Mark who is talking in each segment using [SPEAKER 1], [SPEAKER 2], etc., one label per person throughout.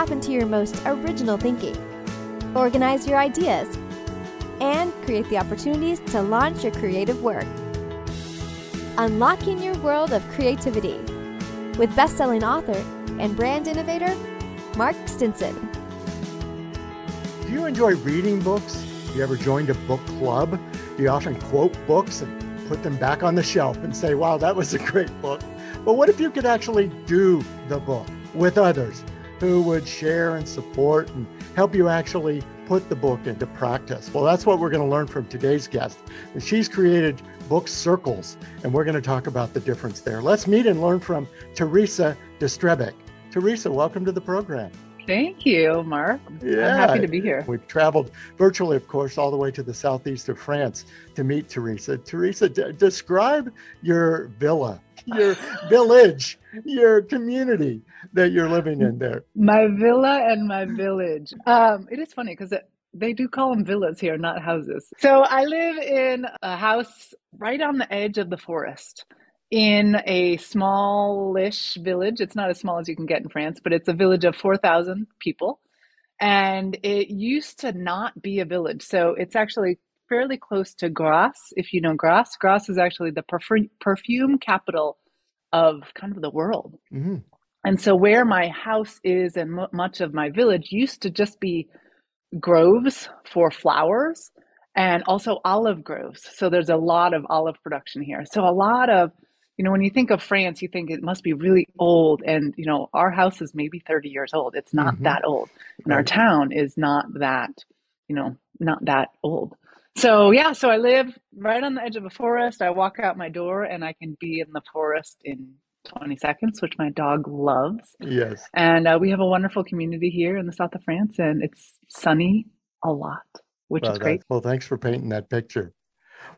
[SPEAKER 1] tap into your most original thinking, organize your ideas, and create the opportunities to launch your creative work. Unlocking your world of creativity with best-selling author and brand innovator Mark Stinson.
[SPEAKER 2] Do you enjoy reading books? You ever joined a book club? You often quote books and put them back on the shelf and say, wow, that was a great book? But what if you could actually do the book with others who would share and support and help you actually put the book into practice? Well, that's what we're going to learn from today's guest. She's created book circles, and we're going to talk about the difference there. Let's meet and learn from Theresa Destrebecq. Theresa, welcome to the program.
[SPEAKER 3] Thank you, Mark. Yeah, I'm happy to be here.
[SPEAKER 2] We've traveled virtually, of course, all the way to the southeast of France to meet Theresa. Theresa, d- describe your villa, your village, your community that you're living in there.
[SPEAKER 3] My villa and my village. Um, it is funny because they do call them villas here, not houses. So I live in a house right on the edge of the forest in a smallish village. It's not as small as you can get in France, but it's a village of 4,000 people. And it used to not be a village. So it's actually fairly close to Grasse, if you know Grasse. Grasse is actually the perfume, perfume capital of kind of the world. Mm-hmm. And so where my house is and m- much of my village used to just be groves for flowers and also olive groves. So there's a lot of olive production here. So a lot of you know, when you think of France, you think it must be really old. And, you know, our house is maybe 30 years old. It's not mm-hmm. that old. And right. our town is not that, you know, not that old. So, yeah, so I live right on the edge of a forest. I walk out my door and I can be in the forest in 20 seconds, which my dog loves.
[SPEAKER 2] Yes.
[SPEAKER 3] And uh, we have a wonderful community here in the south of France, and it's sunny a lot, which
[SPEAKER 2] well,
[SPEAKER 3] is great.
[SPEAKER 2] Well, thanks for painting that picture.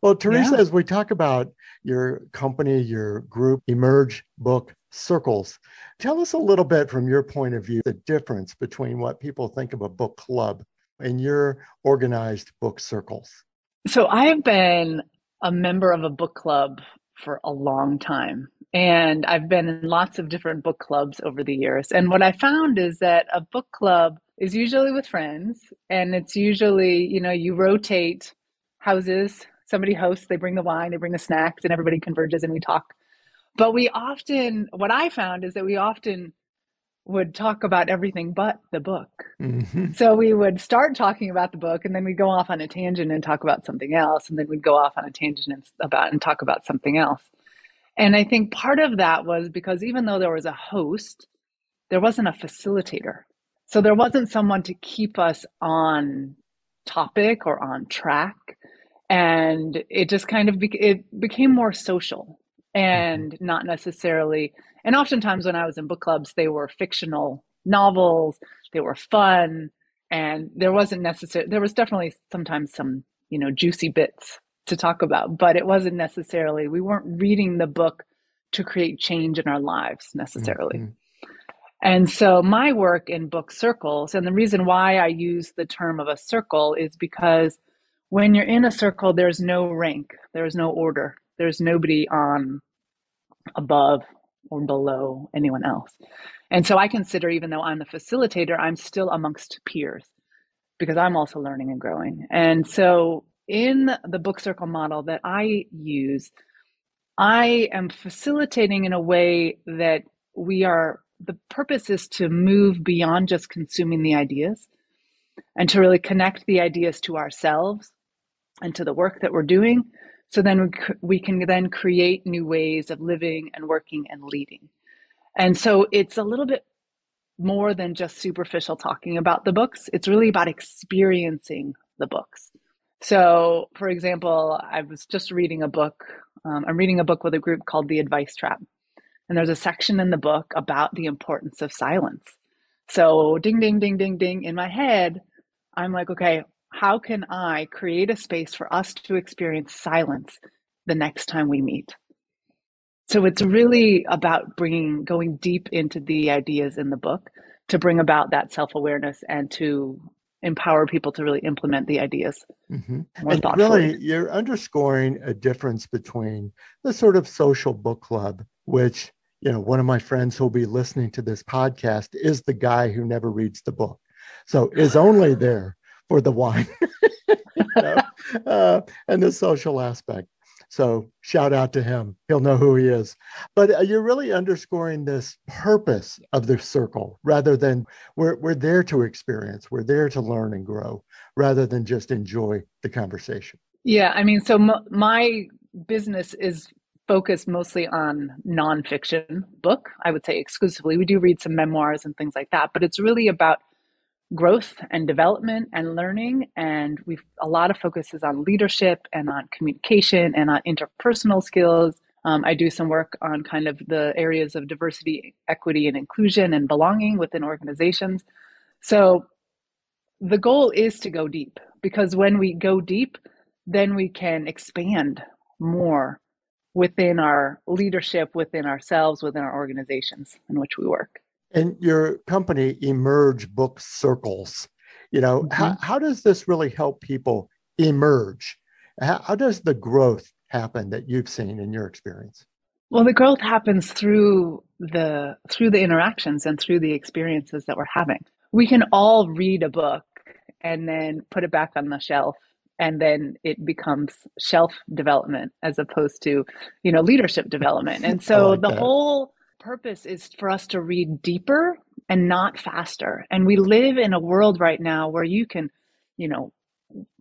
[SPEAKER 2] Well, Theresa, yeah. as we talk about your company, your group, Emerge Book Circles, tell us a little bit from your point of view the difference between what people think of a book club and your organized book circles.
[SPEAKER 3] So I have been a member of a book club for a long time. And I've been in lots of different book clubs over the years. And what I found is that a book club is usually with friends, and it's usually, you know, you rotate houses somebody hosts, they bring the wine, they bring the snacks, and everybody converges and we talk. But we often, what I found is that we often would talk about everything but the book. Mm-hmm. So we would start talking about the book and then we'd go off on a tangent and talk about something else. And then we'd go off on a tangent and, about and talk about something else. And I think part of that was because even though there was a host, there wasn't a facilitator. So there wasn't someone to keep us on topic or on track and it just kind of be- it became more social and mm-hmm. not necessarily and oftentimes when i was in book clubs they were fictional novels they were fun and there wasn't necessarily there was definitely sometimes some you know juicy bits to talk about but it wasn't necessarily we weren't reading the book to create change in our lives necessarily mm-hmm. and so my work in book circles and the reason why i use the term of a circle is because when you're in a circle, there's no rank, there's no order, there's nobody on above or below anyone else. And so I consider, even though I'm the facilitator, I'm still amongst peers because I'm also learning and growing. And so in the book circle model that I use, I am facilitating in a way that we are, the purpose is to move beyond just consuming the ideas and to really connect the ideas to ourselves and to the work that we're doing. So then we can then create new ways of living and working and leading. And so it's a little bit more than just superficial talking about the books. It's really about experiencing the books. So, for example, I was just reading a book. Um, I'm reading a book with a group called The Advice Trap. And there's a section in the book about the importance of silence. So, ding, ding, ding, ding, ding, in my head, I'm like, okay, how can I create a space for us to experience silence the next time we meet? So it's really about bringing, going deep into the ideas in the book to bring about that self awareness and to empower people to really implement the ideas. Mm-hmm.
[SPEAKER 2] and really, you're underscoring a difference between the sort of social book club, which you know, one of my friends who'll be listening to this podcast is the guy who never reads the book. So is only there for the wine you know, uh, and the social aspect. So shout out to him. He'll know who he is. But uh, you're really underscoring this purpose of the circle rather than we're, we're there to experience, we're there to learn and grow rather than just enjoy the conversation.
[SPEAKER 3] Yeah. I mean, so m- my business is focused mostly on nonfiction book, I would say exclusively. We do read some memoirs and things like that, but it's really about growth and development and learning and we've a lot of focuses on leadership and on communication and on interpersonal skills. Um, i do some work on kind of the areas of diversity equity and inclusion and belonging within organizations. So the goal is to go deep because when we go deep then we can expand more within our leadership within ourselves within our organizations in which we work
[SPEAKER 2] and your company emerge book circles you know mm-hmm. how, how does this really help people emerge how, how does the growth happen that you've seen in your experience
[SPEAKER 3] well the growth happens through the through the interactions and through the experiences that we're having we can all read a book and then put it back on the shelf and then it becomes shelf development as opposed to you know leadership development and so like the that. whole purpose is for us to read deeper and not faster. And we live in a world right now where you can, you know,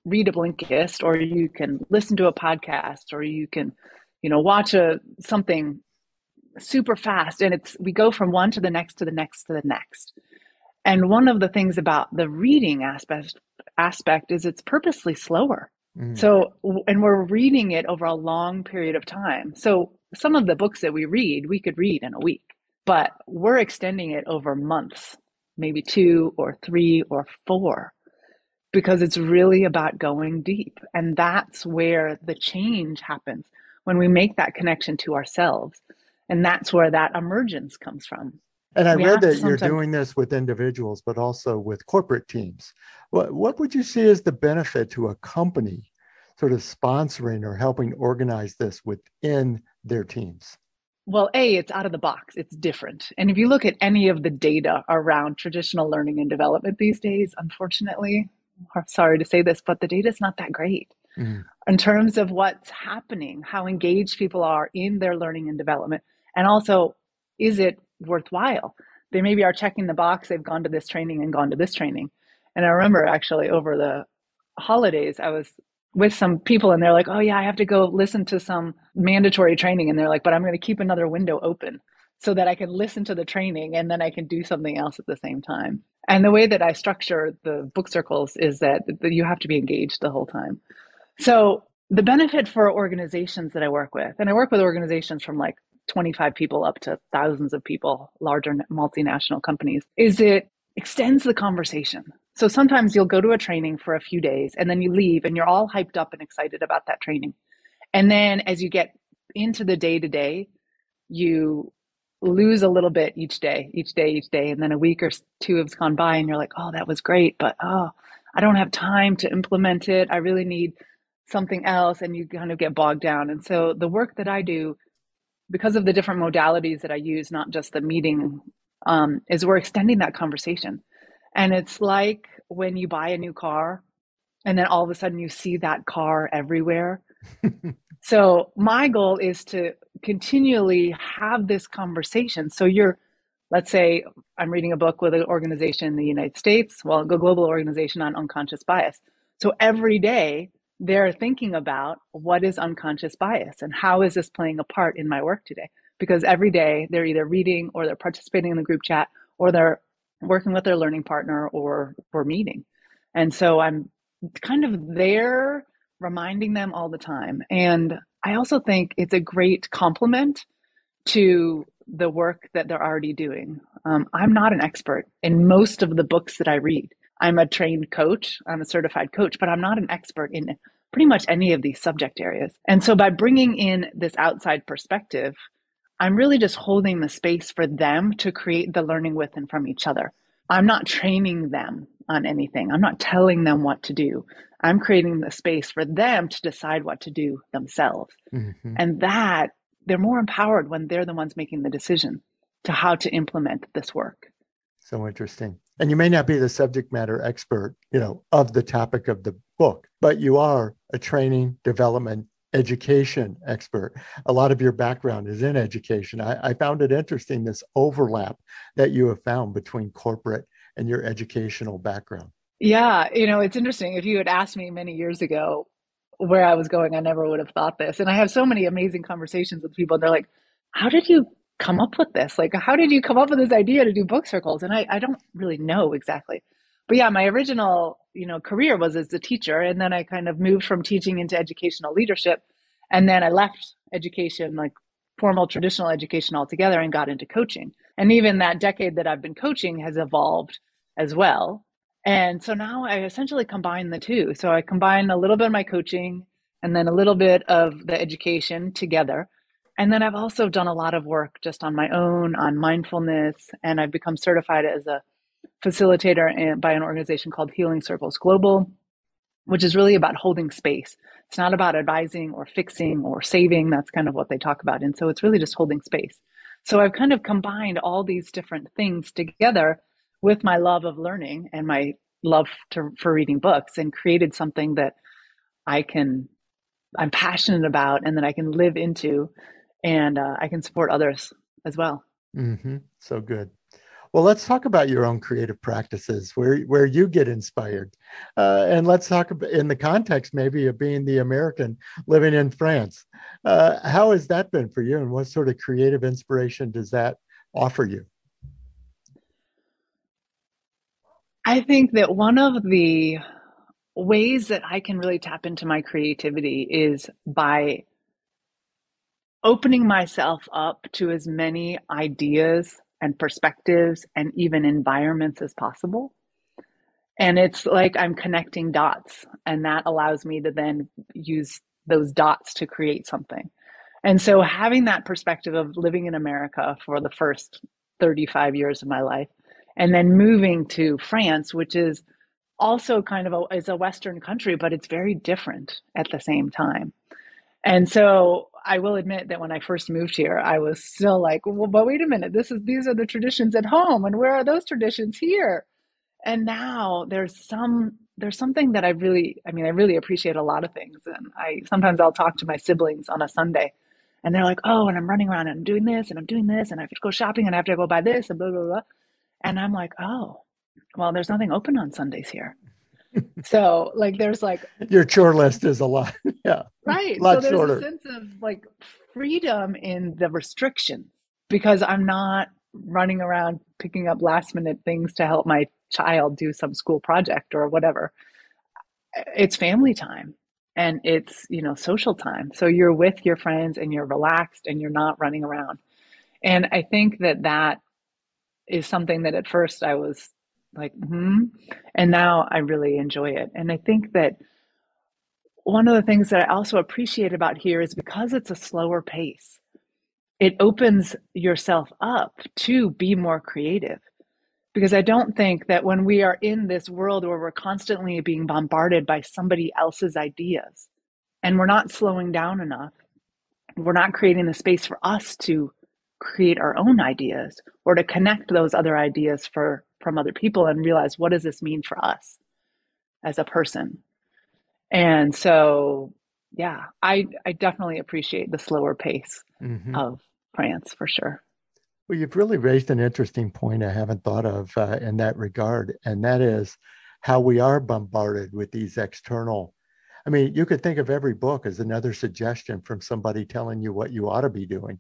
[SPEAKER 3] read a Blinkist or you can listen to a podcast or you can, you know, watch a something super fast and it's we go from one to the next to the next to the next. And one of the things about the reading aspect aspect is it's purposely slower. Mm. So and we're reading it over a long period of time. So some of the books that we read, we could read in a week, but we're extending it over months, maybe two or three or four, because it's really about going deep. And that's where the change happens when we make that connection to ourselves. And that's where that emergence comes from.
[SPEAKER 2] And I we read that you're doing this with individuals, but also with corporate teams. What, what would you see as the benefit to a company sort of sponsoring or helping organize this within their teams?
[SPEAKER 3] Well, A, it's out of the box, it's different. And if you look at any of the data around traditional learning and development these days, unfortunately, I'm sorry to say this, but the data is not that great mm. in terms of what's happening, how engaged people are in their learning and development, and also, is it worthwhile? They maybe are checking the box, they've gone to this training and gone to this training. And I remember actually over the holidays, I was with some people and they're like, oh, yeah, I have to go listen to some mandatory training. And they're like, but I'm going to keep another window open so that I can listen to the training and then I can do something else at the same time. And the way that I structure the book circles is that you have to be engaged the whole time. So the benefit for organizations that I work with, and I work with organizations from like 25 people up to thousands of people, larger multinational companies, is it extends the conversation. So sometimes you'll go to a training for a few days and then you leave and you're all hyped up and excited about that training. And then as you get into the day to day, you lose a little bit each day, each day, each day. And then a week or two has gone by and you're like, oh, that was great, but oh, I don't have time to implement it. I really need something else. And you kind of get bogged down. And so the work that I do, because of the different modalities that I use, not just the meeting, um, is we're extending that conversation. And it's like when you buy a new car and then all of a sudden you see that car everywhere. so, my goal is to continually have this conversation. So, you're, let's say, I'm reading a book with an organization in the United States, well, a global organization on unconscious bias. So, every day they're thinking about what is unconscious bias and how is this playing a part in my work today? Because every day they're either reading or they're participating in the group chat or they're working with their learning partner or or meeting. And so I'm kind of there reminding them all the time. And I also think it's a great complement to the work that they're already doing. Um, I'm not an expert in most of the books that I read. I'm a trained coach, I'm a certified coach, but I'm not an expert in pretty much any of these subject areas. And so by bringing in this outside perspective, I'm really just holding the space for them to create the learning with and from each other. I'm not training them on anything. I'm not telling them what to do. I'm creating the space for them to decide what to do themselves. Mm-hmm. And that they're more empowered when they're the ones making the decision to how to implement this work.
[SPEAKER 2] So interesting. And you may not be the subject matter expert, you know, of the topic of the book, but you are a training, development, education expert. A lot of your background is in education. I, I found it interesting this overlap that you have found between corporate and your educational background.
[SPEAKER 3] Yeah, you know, it's interesting. If you had asked me many years ago where I was going, I never would have thought this. And I have so many amazing conversations with people, and they're like, How did you come up with this? Like, how did you come up with this idea to do book circles? And I, I don't really know exactly. But yeah, my original, you know, career was as a teacher. And then I kind of moved from teaching into educational leadership. And then I left education, like formal traditional education altogether and got into coaching. And even that decade that I've been coaching has evolved as well. And so now I essentially combine the two. So I combine a little bit of my coaching and then a little bit of the education together. And then I've also done a lot of work just on my own on mindfulness, and I've become certified as a facilitator by an organization called Healing Circles Global, which is really about holding space. It's not about advising or fixing or saving. That's kind of what they talk about. And so it's really just holding space. So I've kind of combined all these different things together with my love of learning and my love to, for reading books and created something that I can, I'm passionate about and that I can live into and uh, I can support others as well.
[SPEAKER 2] Mm-hmm. So good. Well, let's talk about your own creative practices, where where you get inspired, uh, and let's talk about in the context maybe of being the American living in France. Uh, how has that been for you, and what sort of creative inspiration does that offer you?
[SPEAKER 3] I think that one of the ways that I can really tap into my creativity is by opening myself up to as many ideas and perspectives and even environments as possible. And it's like I'm connecting dots, and that allows me to then use those dots to create something. And so, having that perspective of living in America for the first 35 years of my life, and then moving to France, which is also kind of a, is a Western country, but it's very different at the same time. And so I will admit that when I first moved here, I was still like, well, but wait a minute, this is these are the traditions at home, and where are those traditions here? And now there's some there's something that I really, I mean, I really appreciate a lot of things, and I sometimes I'll talk to my siblings on a Sunday, and they're like, oh, and I'm running around and I'm doing this and I'm doing this, and I have to go shopping and I have to go buy this and blah blah blah, and I'm like, oh, well, there's nothing open on Sundays here so like there's like
[SPEAKER 2] your chore list is a lot yeah.
[SPEAKER 3] Right lot so there's shorter. a sense of like freedom in the restriction because i'm not running around picking up last minute things to help my child do some school project or whatever. It's family time and it's you know social time so you're with your friends and you're relaxed and you're not running around. And i think that that is something that at first i was like, hmm. And now I really enjoy it. And I think that one of the things that I also appreciate about here is because it's a slower pace, it opens yourself up to be more creative. Because I don't think that when we are in this world where we're constantly being bombarded by somebody else's ideas and we're not slowing down enough, we're not creating the space for us to create our own ideas or to connect those other ideas for from other people and realize what does this mean for us as a person and so yeah i i definitely appreciate the slower pace mm-hmm. of france for sure
[SPEAKER 2] well you've really raised an interesting point i haven't thought of uh, in that regard and that is how we are bombarded with these external i mean you could think of every book as another suggestion from somebody telling you what you ought to be doing.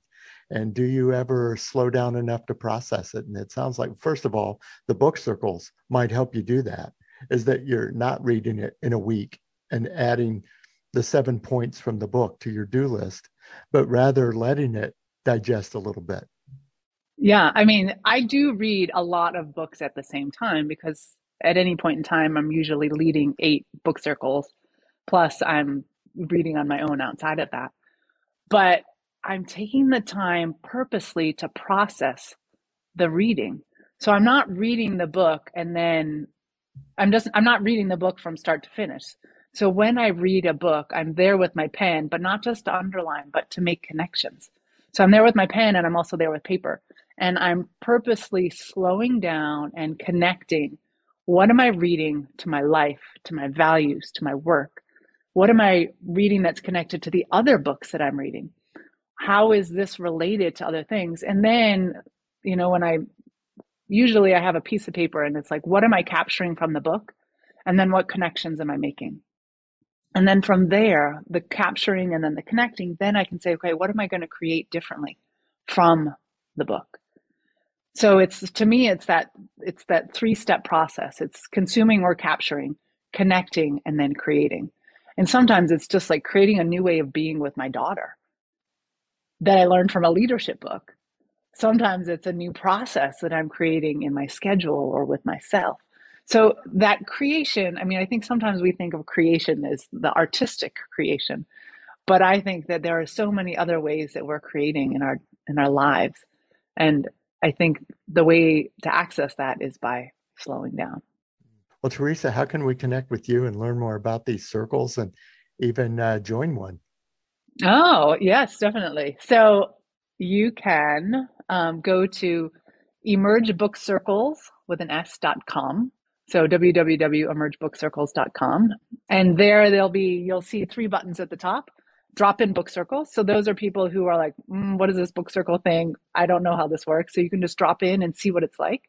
[SPEAKER 2] And do you ever slow down enough to process it? And it sounds like first of all the book circles might help you do that is that you're not reading it in a week and adding the seven points from the book to your do list but rather letting it digest a little bit.
[SPEAKER 3] Yeah i mean i do read a lot of books at the same time because at any point in time i'm usually leading eight book circles plus i'm reading on my own outside of that but I'm taking the time purposely to process the reading. So I'm not reading the book and then I'm just I'm not reading the book from start to finish. So when I read a book, I'm there with my pen, but not just to underline, but to make connections. So I'm there with my pen and I'm also there with paper. And I'm purposely slowing down and connecting what am I reading to my life, to my values, to my work? What am I reading that's connected to the other books that I'm reading? How is this related to other things? And then, you know, when I usually I have a piece of paper and it's like, what am I capturing from the book? And then what connections am I making? And then from there, the capturing and then the connecting, then I can say, okay, what am I going to create differently from the book? So it's to me, it's that it's that three step process. It's consuming or capturing, connecting, and then creating. And sometimes it's just like creating a new way of being with my daughter that I learned from a leadership book. Sometimes it's a new process that I'm creating in my schedule or with myself. So that creation, I mean, I think sometimes we think of creation as the artistic creation, but I think that there are so many other ways that we're creating in our in our lives. And I think the way to access that is by slowing down.
[SPEAKER 2] Well, Theresa, how can we connect with you and learn more about these circles and even uh, join one?
[SPEAKER 3] Oh, yes, definitely. So you can um, go to emergebookscircles with an s.com so www.emergebookscircles.com. And there there'll be, you'll see three buttons at the top, drop in book circles. So those are people who are like, mm, what is this book circle thing? I don't know how this works. So you can just drop in and see what it's like.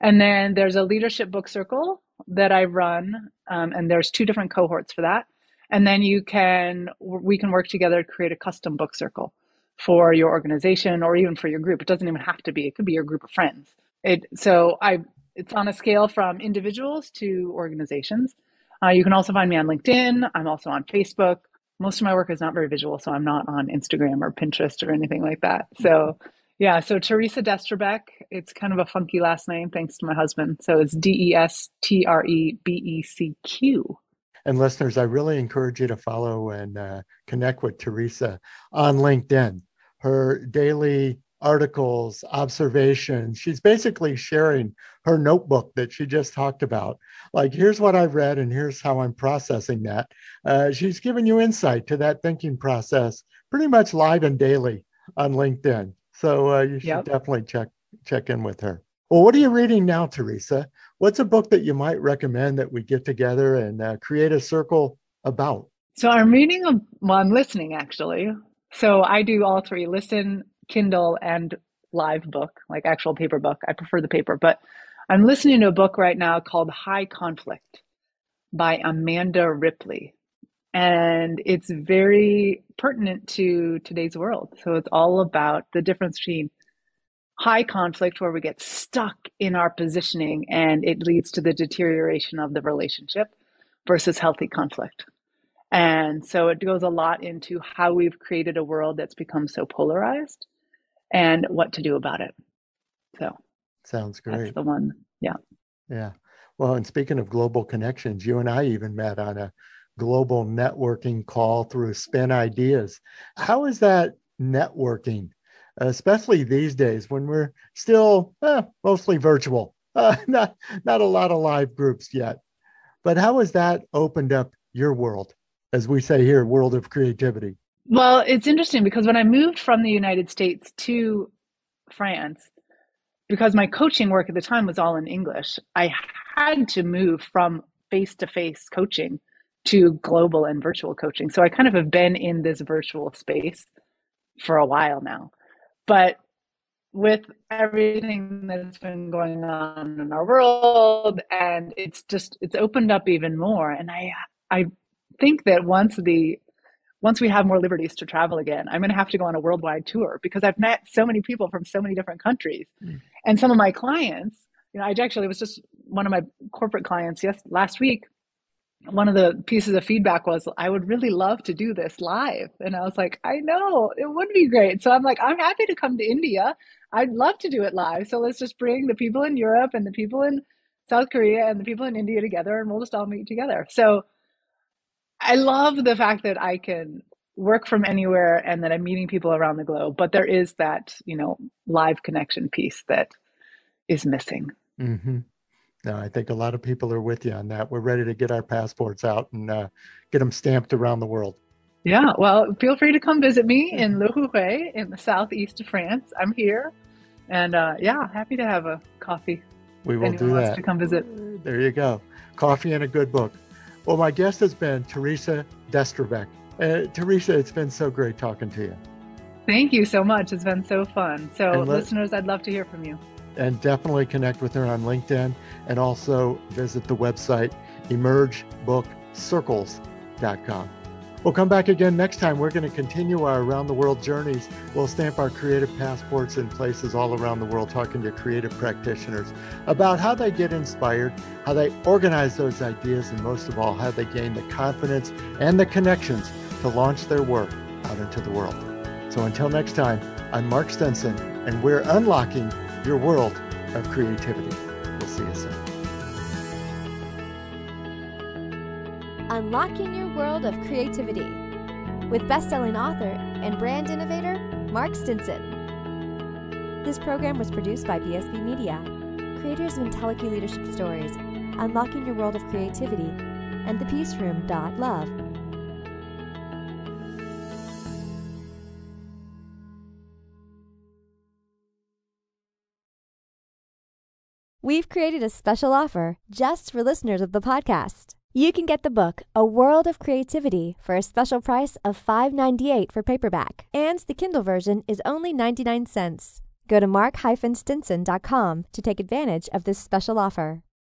[SPEAKER 3] And then there's a leadership book circle that I run. Um, and there's two different cohorts for that. And then you can, we can work together to create a custom book circle for your organization or even for your group. It doesn't even have to be, it could be your group of friends. It, so I it's on a scale from individuals to organizations. Uh, you can also find me on LinkedIn. I'm also on Facebook. Most of my work is not very visual, so I'm not on Instagram or Pinterest or anything like that. So, yeah, so Theresa Destrebecq. It's kind of a funky last name, thanks to my husband. So it's D E S T R E B E C Q.
[SPEAKER 2] And listeners, I really encourage you to follow and uh, connect with Theresa on LinkedIn. Her daily articles, observations. She's basically sharing her notebook that she just talked about. Like, here's what I've read, and here's how I'm processing that. Uh, she's giving you insight to that thinking process pretty much live and daily on LinkedIn. So uh, you should yep. definitely check check in with her. Well, what are you reading now, Theresa? What's a book that you might recommend that we get together and uh, create a circle about?
[SPEAKER 3] So I'm reading a well, I'm listening actually. So I do all three: listen, Kindle and live book, like actual paper book. I prefer the paper, but I'm listening to a book right now called High Conflict by Amanda Ripley. And it's very pertinent to today's world. So it's all about the difference between high conflict, where we get stuck in our positioning and it leads to the deterioration of the relationship, versus healthy conflict. And so it goes a lot into how we've created a world that's become so polarized and what to do about it. So
[SPEAKER 2] sounds great.
[SPEAKER 3] That's the one. Yeah.
[SPEAKER 2] Yeah. Well, and speaking of global connections, you and I even met on a global networking call through Spin Ideas. How is that networking, especially these days when we're still eh, mostly virtual? Uh, not not a lot of live groups yet, but how has that opened up your world, as we say here, world of creativity?
[SPEAKER 3] Well, it's interesting because when I moved from the United States to France, because my coaching work at the time was all in English, I had to move from face to face coaching to global and virtual coaching. So I kind of have been in this virtual space for a while now. But with everything that's been going on in our world and it's just it's opened up even more and I I think that once the once we have more liberties to travel again, I'm going to have to go on a worldwide tour because I've met so many people from so many different countries. Mm. And some of my clients, you know, I actually was just one of my corporate clients yes last week. One of the pieces of feedback was, I would really love to do this live. And I was like, I know it would be great. So I'm like, I'm happy to come to India. I'd love to do it live. So let's just bring the people in Europe and the people in South Korea and the people in India together and we'll just all meet together. So I love the fact that I can work from anywhere and that I'm meeting people around the globe. But there is that, you know, live connection piece that is missing.
[SPEAKER 2] Mm-hmm. No, I think a lot of people are with you on that. We're ready to get our passports out and uh, get them stamped around the world.
[SPEAKER 3] Yeah, well, feel free to come visit me in Le Rouret in the southeast of France. I'm here. And uh, yeah, happy to have a coffee.
[SPEAKER 2] We will
[SPEAKER 3] Anyone
[SPEAKER 2] do that.
[SPEAKER 3] to come visit.
[SPEAKER 2] There you go. Coffee and a good book. Well, my guest has been Theresa Destrebecq. Uh, Theresa, it's been so great talking to you.
[SPEAKER 3] Thank you so much. It's been so fun. So,
[SPEAKER 2] let-
[SPEAKER 3] listeners, I'd love to hear from you.
[SPEAKER 2] And definitely connect with her on LinkedIn and also visit the website emergebookcircles.com. We'll come back again next time. We're going to continue our around the world journeys. We'll stamp our creative passports in places all around the world, talking to creative practitioners about how they get inspired, how they organize those ideas, and most of all, how they gain the confidence and the connections to launch their work out into the world. So until next time, I'm Mark Stinson, and we're unlocking your world of creativity. We'll see you soon.
[SPEAKER 1] Unlocking Your World of Creativity with best-selling author and brand innovator Mark Stinson. This program was produced by BSB Media, creators of IntelliKey Leadership Stories, Unlocking Your World of Creativity, and The We've created a special offer just for listeners of the podcast. You can get the book A World of Creativity for a special price of $5.98 for paperback, and the Kindle version is only 99 cents. Go to mark-stinson.com to take advantage of this special offer.